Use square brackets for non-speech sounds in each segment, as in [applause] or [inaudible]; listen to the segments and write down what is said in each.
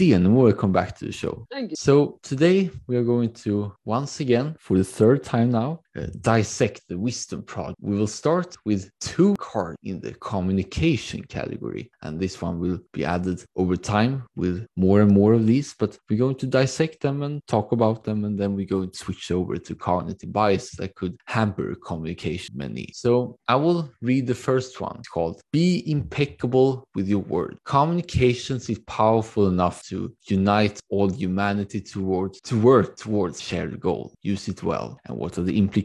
Sten, welcome back to the show. Thank you. So today we are going to once again, for the third time now, uh, dissect the wisdom project. We will start with two cards in the communication category, and this one will be added over time with more and more of these. But we're going to dissect them and talk about them, and then we go to switch over to cognitive bias that could hamper communication many. So I will read the first one. It's called "Be impeccable with your word." Communications is powerful enough to unite all humanity towards to work towards shared goal. Use it well. And what are the implications?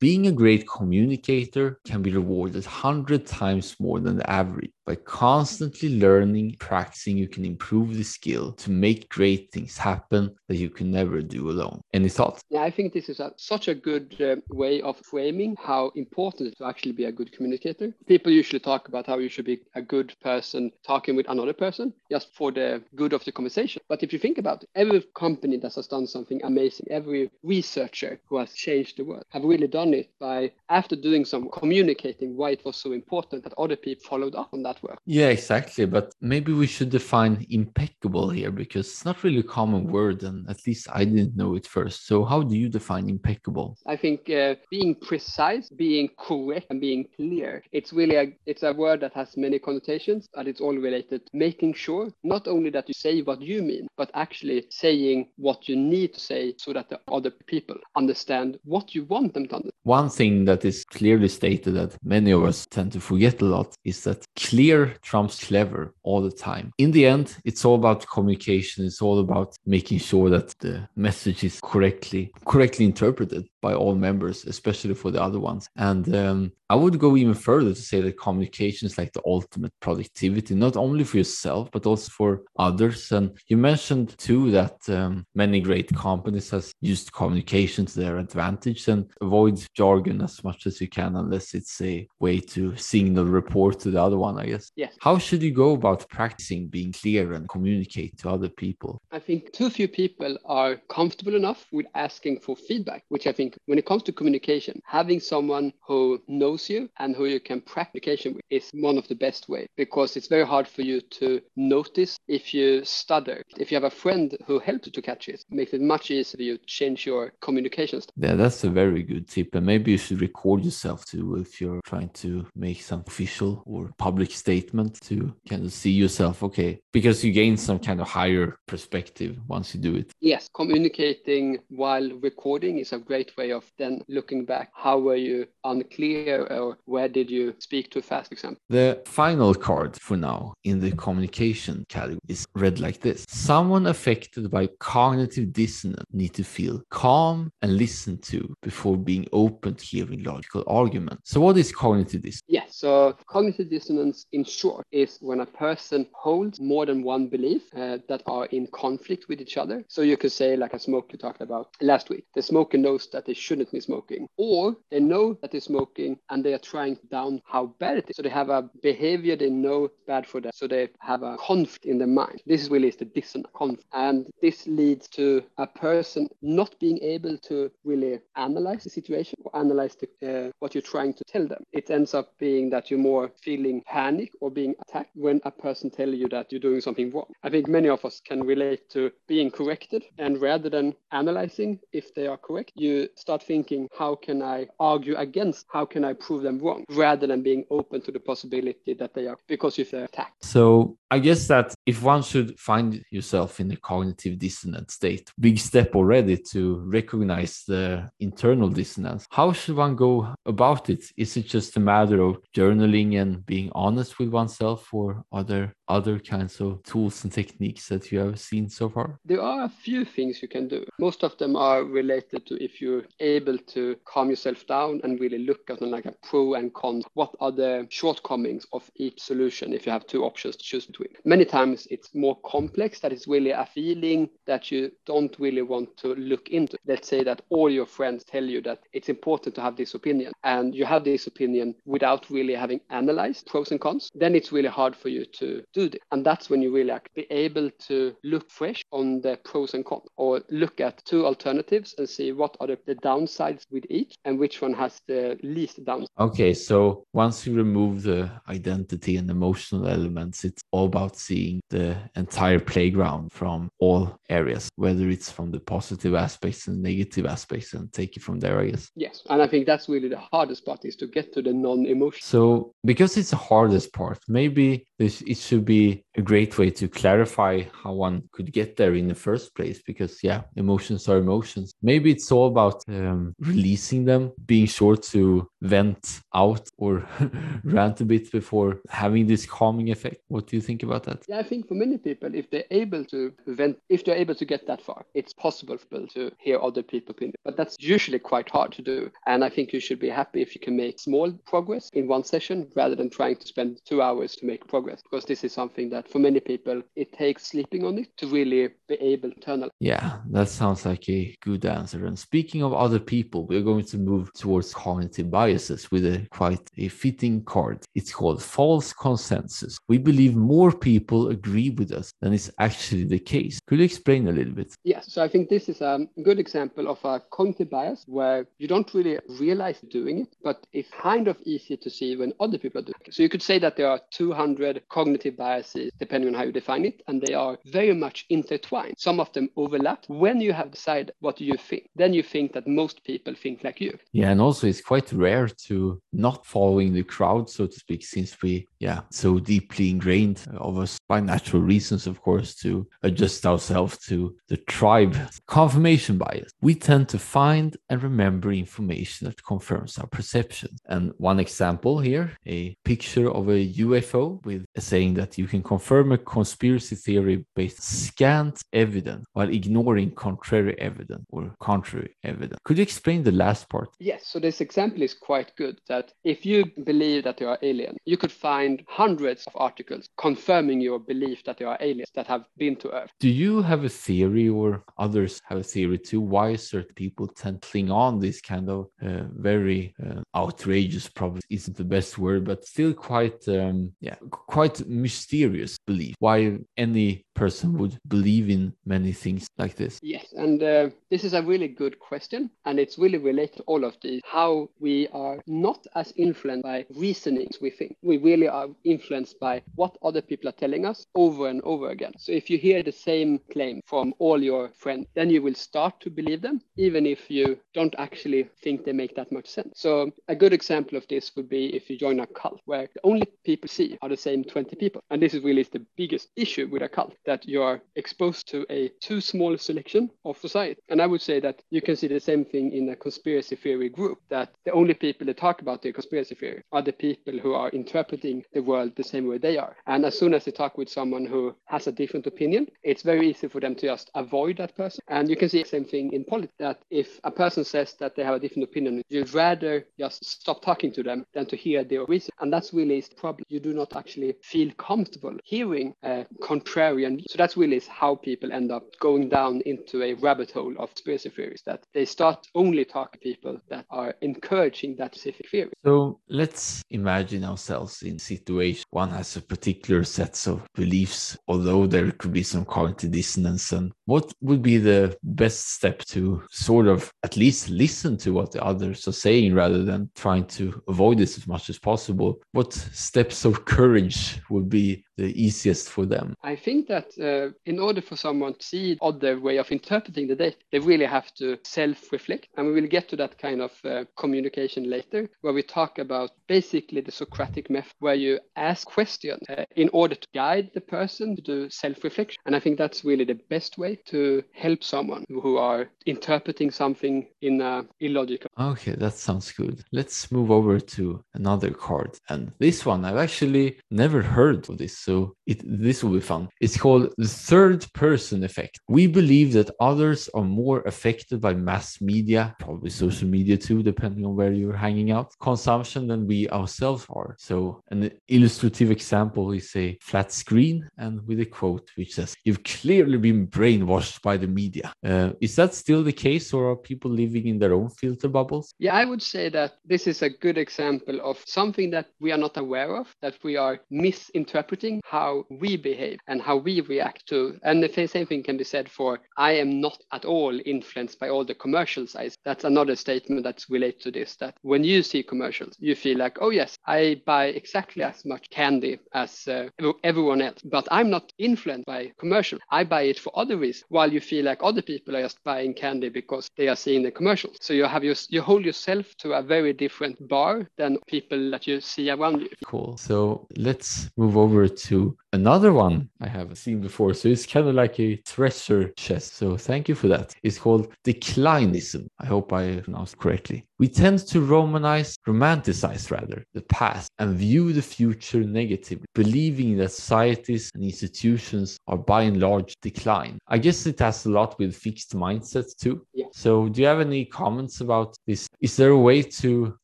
Being a great communicator can be rewarded 100 times more than the average. By constantly learning, practicing, you can improve the skill to make great things happen that you can never do alone. Any thoughts? Yeah, I think this is a, such a good uh, way of framing how important it is to actually be a good communicator. People usually talk about how you should be a good person talking with another person just for the good of the conversation. But if you think about it, every company that has done something amazing, every researcher who has changed the world have really done it by after doing some communicating why it was so important that other people followed up on that work. Yeah, exactly. But maybe we should define impeccable here because it's not really a common word, and at least I didn't know it first. So, how do you define impeccable? I think uh, being precise, being correct, and being clear. It's really a it's a word that has many connotations, but it's all related to making sure not only that you say what you mean, but actually saying what you need to say so that the other people understand what you want them to understand. One thing that is clearly stated that many of us tend to forget a lot is that clear trumps clever all the time. In the end, it's all about communication. It's all about making sure that the message is correctly correctly interpreted by all members, especially for the other ones. And um, I would go even further to say that communication is like the ultimate productivity, not only for yourself but also for others. And you mentioned too that um, many great companies has used communication to their advantage and avoid jargon as much as you can, unless it's a way to signal report to the other one. I guess. Yes. How should you go about practicing being clear and communicate to other people? I think too few people are comfortable enough with asking for feedback, which I think when it comes to communication, having someone who knows you and who you can practice communication with is one of the best ways because it's very hard for you to notice if you stutter. If you have a friend who helps you to catch it, it makes it much easier for you to change your communication style. Yeah, that's a very good tip. And maybe you should record yourself too if you're trying to make some official or public statement to kind of see yourself, okay, because you gain some kind of higher perspective once you do it. Yes, communicating while recording is a great way of then looking back. How were you unclear or where did you speak too fast, for example? The final card for now in the communication category is read like this Someone affected by cognitive dissonance need to feel calm and listened to before being open to hearing logical arguments. So, what is cognitive dissonance? Yes, so cognitive dissonance in short is when a person holds more than one belief uh, that are in conflict with each other. So you could say, like a smoker you talked about last week, the smoker knows that they shouldn't be smoking, or they know that they're smoking and they are trying to down how bad it is. So they have a behavior they know bad for them. So they have a conflict in their mind. This is really is the dissonant conflict. And this leads to a person not being able to really analyze the situation or analyze the, uh, what you're trying to tell them. It ends up being that you're more feeling panic or being attacked when a person tells you that you're doing something wrong. I think many of us can relate to being corrected. And rather than analyzing if they are correct, you start thinking, how can I argue against? How can I prove them wrong? Rather than being open to the possibility that they are because you've attacked. So, I guess that if one should find yourself in a cognitive dissonant state, big step already to recognize the internal dissonance. How should one go about it? Is it just a matter of journaling and being honest with oneself, or are there other kinds of tools and techniques that you have seen so far? There are a few things you can do. Most of them are related to if you're able to calm yourself down and really look at them like a pro and con. What are the shortcomings of each solution if you have two options to choose between? Many times it's more complex, that is really a feeling that you don't really want to look into. Let's say that all your friends tell you that it's important to have this opinion, and you have this opinion without really having analyzed pros and cons, then it's really hard for you to do this. And that's when you really like, be able to look fresh on the pros and cons or look at two alternatives and see what are the, the downsides with each and which one has the least downside. Okay, so once you remove the identity and emotional elements, it's all about seeing the entire playground from all areas, whether it's from the positive aspects and negative aspects, and take it from there, I guess. Yes, and I think that's really the hardest part is to get to the non-emotional. So because it's the hardest part, maybe this it should be a great way to clarify how one could get there in the first place. Because yeah, emotions are emotions. Maybe it's all about um, releasing them, being sure to vent out or [laughs] rant a bit before having this calming effect. What do you think about that? Yeah, I think for many people, if they're able to vent, if they're able to get that far, it's possible for people to hear other opinion. But that's usually quite hard to do. And I think you should be happy if you can make small progress in one session rather than trying to spend two hours to make progress. Because this is something that for many people, it takes sleeping on it to really be able to internalize. Yeah, that sounds like a good answer. And speaking of other people, we're going to move towards cognitive biases with a quite a fitting card. It's called false consensus. We believe more people agree with us than is actually the case. Could you explain a little bit? Yes, so I think this is a good example of a cognitive bias where you don't really realize doing it, but it's kind of easy to see when other people do it. So you could say that there are 200 cognitive biases, depending on how you define it, and they are very much intertwined. Some of them overlap. When you have decided what you think, then you think that most people think like you. Yeah, and also it's quite rare to not following the crowd, so to speak, since we, yeah, so deeply ingrained of us by natural reasons, of course, to adjust ourselves to the tribe. Confirmation bias. We tend to find and remember information that confirms our perception. And one example here, a picture of a UFO with a saying that you can confirm a conspiracy theory based scant evidence while ignoring contrary evidence or contrary evidence. Could you explain the last part? Yes, so this example is quite good that if you believe that there are aliens, you could find hundreds of articles confirming your belief that there are aliens that have been to Earth. Do you have a theory or others have a theory too why certain people tend to cling on this kind of uh, very uh, outrageous probably isn't the best word but still quite um, yeah quite mysterious belief why any person would believe in many things like this Yes, and uh, this is a really good question, and it's really related to all of these. How we are not as influenced by reasonings we think. We really are influenced by what other people are telling us over and over again. So if you hear the same claim from all your friends, then you will start to believe them, even if you don't actually think they make that much sense. So a good example of this would be if you join a cult where the only people see are the same 20 people. And this is really the biggest issue with a cult, that you are exposed to a too small selection of society. And I would say that you can see the same thing in a conspiracy theory group, that the only people that talk about the conspiracy theory are the people who are interpreting the world the same way they are. And as soon as you talk with someone who has a different opinion, it's very easy for them to just avoid that person. And you can see the same thing in politics, that if a person says that they have a different opinion, you'd rather just stop talking to them than to hear their reason. And that's really the problem. You do not actually feel comfortable hearing a contrarian. So that's really how people end up going down into a rabbit hole of conspiracy theories, that they start only talking to people that are encouraging that specific theory. So let's imagine ourselves in situation. One has a particular sets of beliefs, although there could be some cognitive dissonance. And what would be the best step to sort of at least listen to what the others are saying rather than trying to avoid this as much as possible? What steps of courage would be the easiest for them? I think that uh, in order for someone to see other way of interpreting the data, they really have to self-reflect. And we will get to that kind of uh, communication later, where we talk about basically the Socratic method, where you ask questions uh, in order to guide the person to do self-reflection. And I think that's really the best way to help someone who are interpreting something in a illogical. Okay, that sounds good. Let's move over to another card. And this one, I've actually never heard of this, so it this will be fun. It's called the third person effect. We believe that others are more affected by mass media, probably social media too, depending on where you're hanging out, consumption than we ourselves are. So, an illustrative example is a flat screen and with a quote which says, You've clearly been brainwashed by the media. Uh, is that still the case, or are people living in their own filter bubbles? Yeah, I would say that this is a good example of something that we are not aware of, that we are misinterpreting how how we behave and how we react to. And the same thing can be said for I am not at all influenced by all the commercial sides. That's another statement that's related to this that when you see commercials, you feel like, oh, yes, I buy exactly as much candy as uh, everyone else, but I'm not influenced by commercial. I buy it for other reasons, while you feel like other people are just buying candy because they are seeing the commercials. So you have your, you hold yourself to a very different bar than people that you see around you. Cool. So let's move over to muito another one mm-hmm. I haven't seen before. So it's kind of like a treasure chest. So thank you for that. It's called declinism. I hope I pronounced correctly. We tend to romanize, romanticize rather, the past and view the future negatively, believing that societies and institutions are by and large decline. I guess it has a lot with fixed mindsets too. Yeah. So, do you have any comments about this? Is there a way to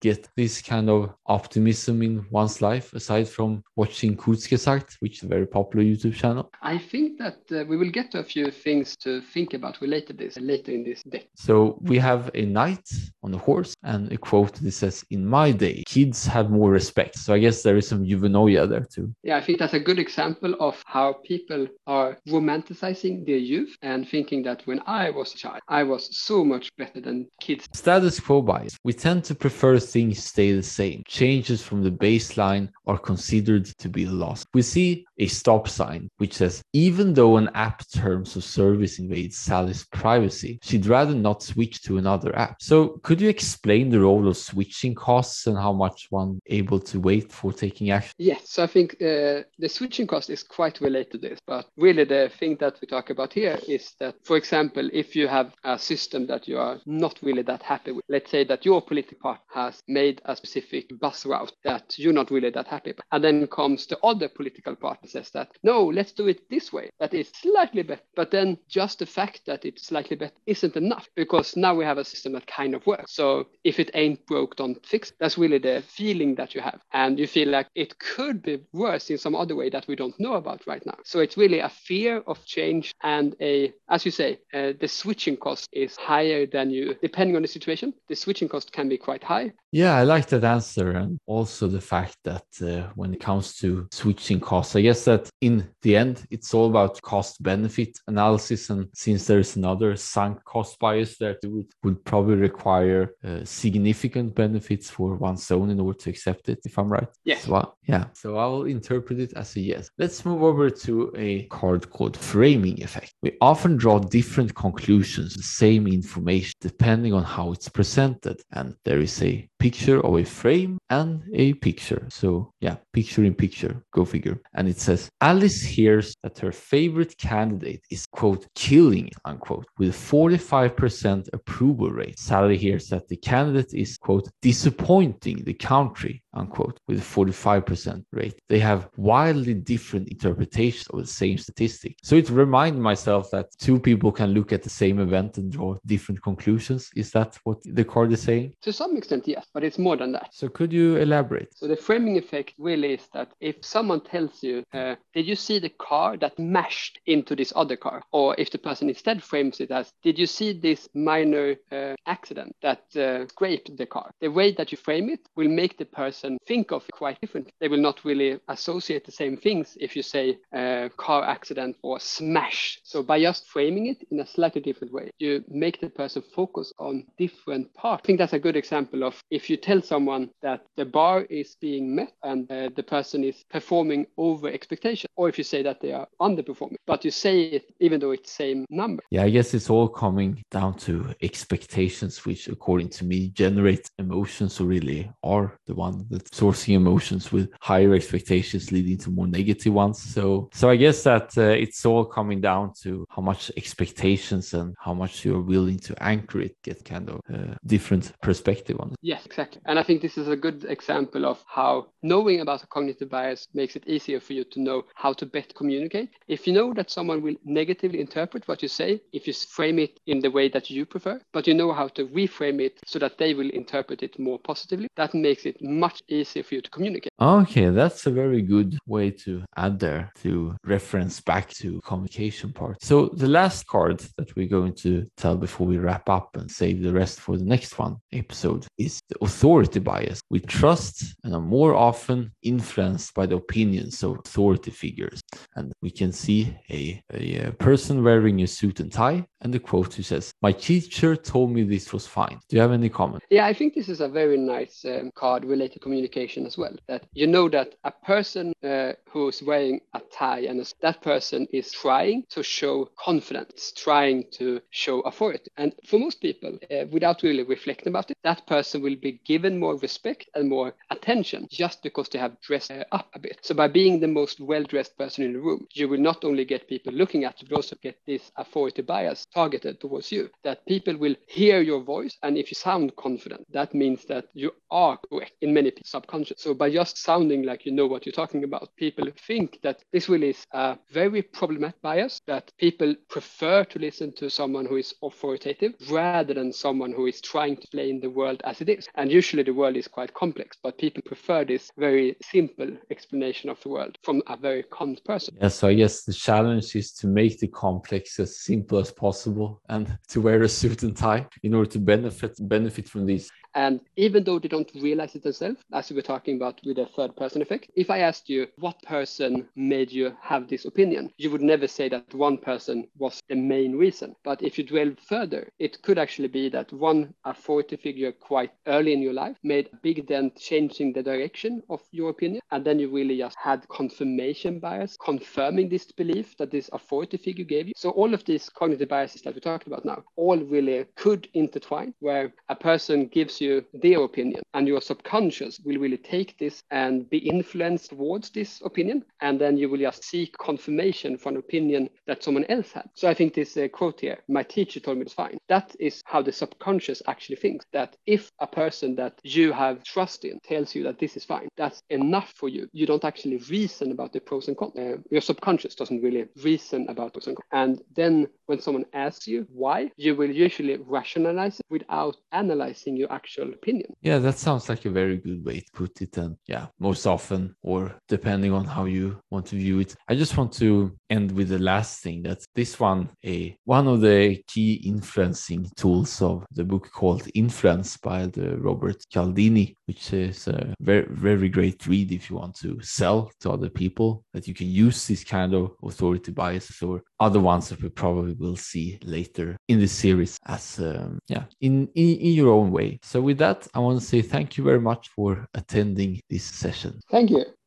get this kind of optimism in one's life aside from watching Kurzgesagt, which is a very popular YouTube channel? I think that uh, we will get to a few things to think about related to this later in this deck. So, we have a knight on a horse and a quote that says, In my day, kids had more respect. So I guess there is some juvenoia there too. Yeah, I think that's a good example of how people are romanticizing their youth and thinking that when I was a child, I was so much better than kids. Status quo bias. We tend to prefer things stay the same. Changes from the baseline are considered to be lost. We see a stop sign which says, even though an app terms of service invades Sally's privacy, she'd rather not switch to another app. So could you explain the role of switching costs and how much one able to wait for taking action? Yes, so I think uh, the switching cost is quite related to this, but really the thing that we talk about here is that, for example, if you have a system that you are not really that happy with, let's say that your political party has made a specific bus route that you're not really that happy with, and then comes the other political party says that, no, let's do it this way, that is slightly better. But then just the fact that it's slightly better isn't enough because now we have a system that kind of works. So if it ain't broke, don't fix. it. That's really the feeling that you have. And you feel like it could be worse in some other way that we don't know about right now. So it's really a fear of change and a, as you say, uh, the switching cost is higher than you, depending on the situation, the switching cost can be quite high. Yeah, I like that answer. And also the fact that uh, when it comes to switching costs, I guess that in the end, it's all about cost benefit analysis. And since there's another sunk cost bias that would, would probably require uh, significant benefits for one's own in order to accept it, if I'm right. Yes. So, uh, yeah. So I will interpret it as a yes. Let's move over to a card called framing effect. We often draw different conclusions, the same information, depending on how it's presented. And there is a picture of a frame and a picture. So yeah, picture in picture, go figure. And it says Alice hears that her favorite candidate is quote killing unquote with 45% approval rate. Sally hears that the candidate is quote disappointing the country unquote, with 45% rate. They have wildly different interpretations of the same statistic. So it reminded myself that two people can look at the same event and draw different conclusions. Is that what the card is saying? To some extent, yes, but it's more than that. So could you elaborate? So the framing effect really is that if someone tells you, uh, did you see the car that mashed into this other car? Or if the person instead frames it as, did you see this minor uh, accident that uh, scraped the car? The way that you frame it will make the person person think of quite different. They will not really associate the same things if you say uh, car accident or smash. So by just framing it in a slightly different way, you make the person focus on different parts. I think that's a good example of if you tell someone that the bar is being met and uh, the person is performing over expectation, or if you say that they are underperforming, but you say it even though it's same number. Yeah, I guess it's all coming down to expectations, which according to me generate emotions, so really are the one that sourcing emotions with higher expectations leading to more negative ones. So, so I guess that uh, it's all coming down to how much expectations and how much you're willing to anchor it, get kind of uh, different perspective on it. Yes, exactly. And I think this is a good example of how knowing about a cognitive bias makes it easier for you to know how to better communicate. If you know that someone will negatively interpret what you say, if you frame it in the way that you prefer, but you know how to reframe it so that they will interpret it more positively, that makes it much easier for you to communicate. Okay, that's a very good way to add there to reference back to communication part. So the last card that we're going to tell before we wrap up and save the rest for the next one episode is the authority bias. We trust and are more often influenced by the opinions of authority figures. And we can see a, a, a person wearing a suit and tie and the quote who says, My teacher told me this was fine. Do you have any comment? Yeah, I think this is a very nice um, card related to communication as well. That you know that a person uh, who's wearing a tie and that person is trying to show confidence, trying to show authority. And for most people, uh, without really reflecting about it, that person will be given more respect and more attention just because they have dressed uh, up a bit. So by being the most well dressed person in the room, you will not only get people looking at you, but also get this authority bias targeted towards you. That people will hear your voice, and if you sound confident, that means that you are correct in many subconscious. So by just sounding like you know what you're talking about, people think that this really is a very problematic bias. That people prefer to listen to someone who is authoritative rather than someone who is trying to explain the world as it is. And usually the world is quite complex, but people prefer this very simple explanation of the world from a very calm person. Yeah, so I guess the challenge is to make the complex as simple as possible and [laughs] to wear a suit and tie in order to benefit benefit from these and even though they don't realize it themselves, as we were talking about with the third person effect, if I asked you what person made you have this opinion, you would never say that one person was the main reason. But if you dwell further, it could actually be that one authority figure quite early in your life made a big dent changing the direction of your opinion. And then you really just had confirmation bias, confirming this belief that this authority figure gave you. So all of these cognitive biases that we talked about now, all really could intertwine where a person gives you their opinion and your subconscious will really take this and be influenced towards this opinion and then you will just seek confirmation for an opinion that someone else had. So i think this uh, quote here my teacher told me it's fine. That is how the subconscious actually thinks that if a person that you have trust in tells you that this is fine that's enough for you. You don't actually reason about the pros and cons uh, your subconscious doesn't really reason about pros and cons. And then when someone asks you why you will usually rationalize it without analyzing your actual actual opinion. Yeah, that sounds like a very good way to put it. And yeah, most often, or depending on how you want to view it. I just want to end with the last thing that this one, a one of the key influencing tools of the book called Influence by the Robert Cialdini, which is a very, very great read if you want to sell to other people that you can use this kind of authority biases or other ones that we probably will see later in this series as um, yeah in, in in your own way. So with that i want to say thank you very much for attending this session. Thank you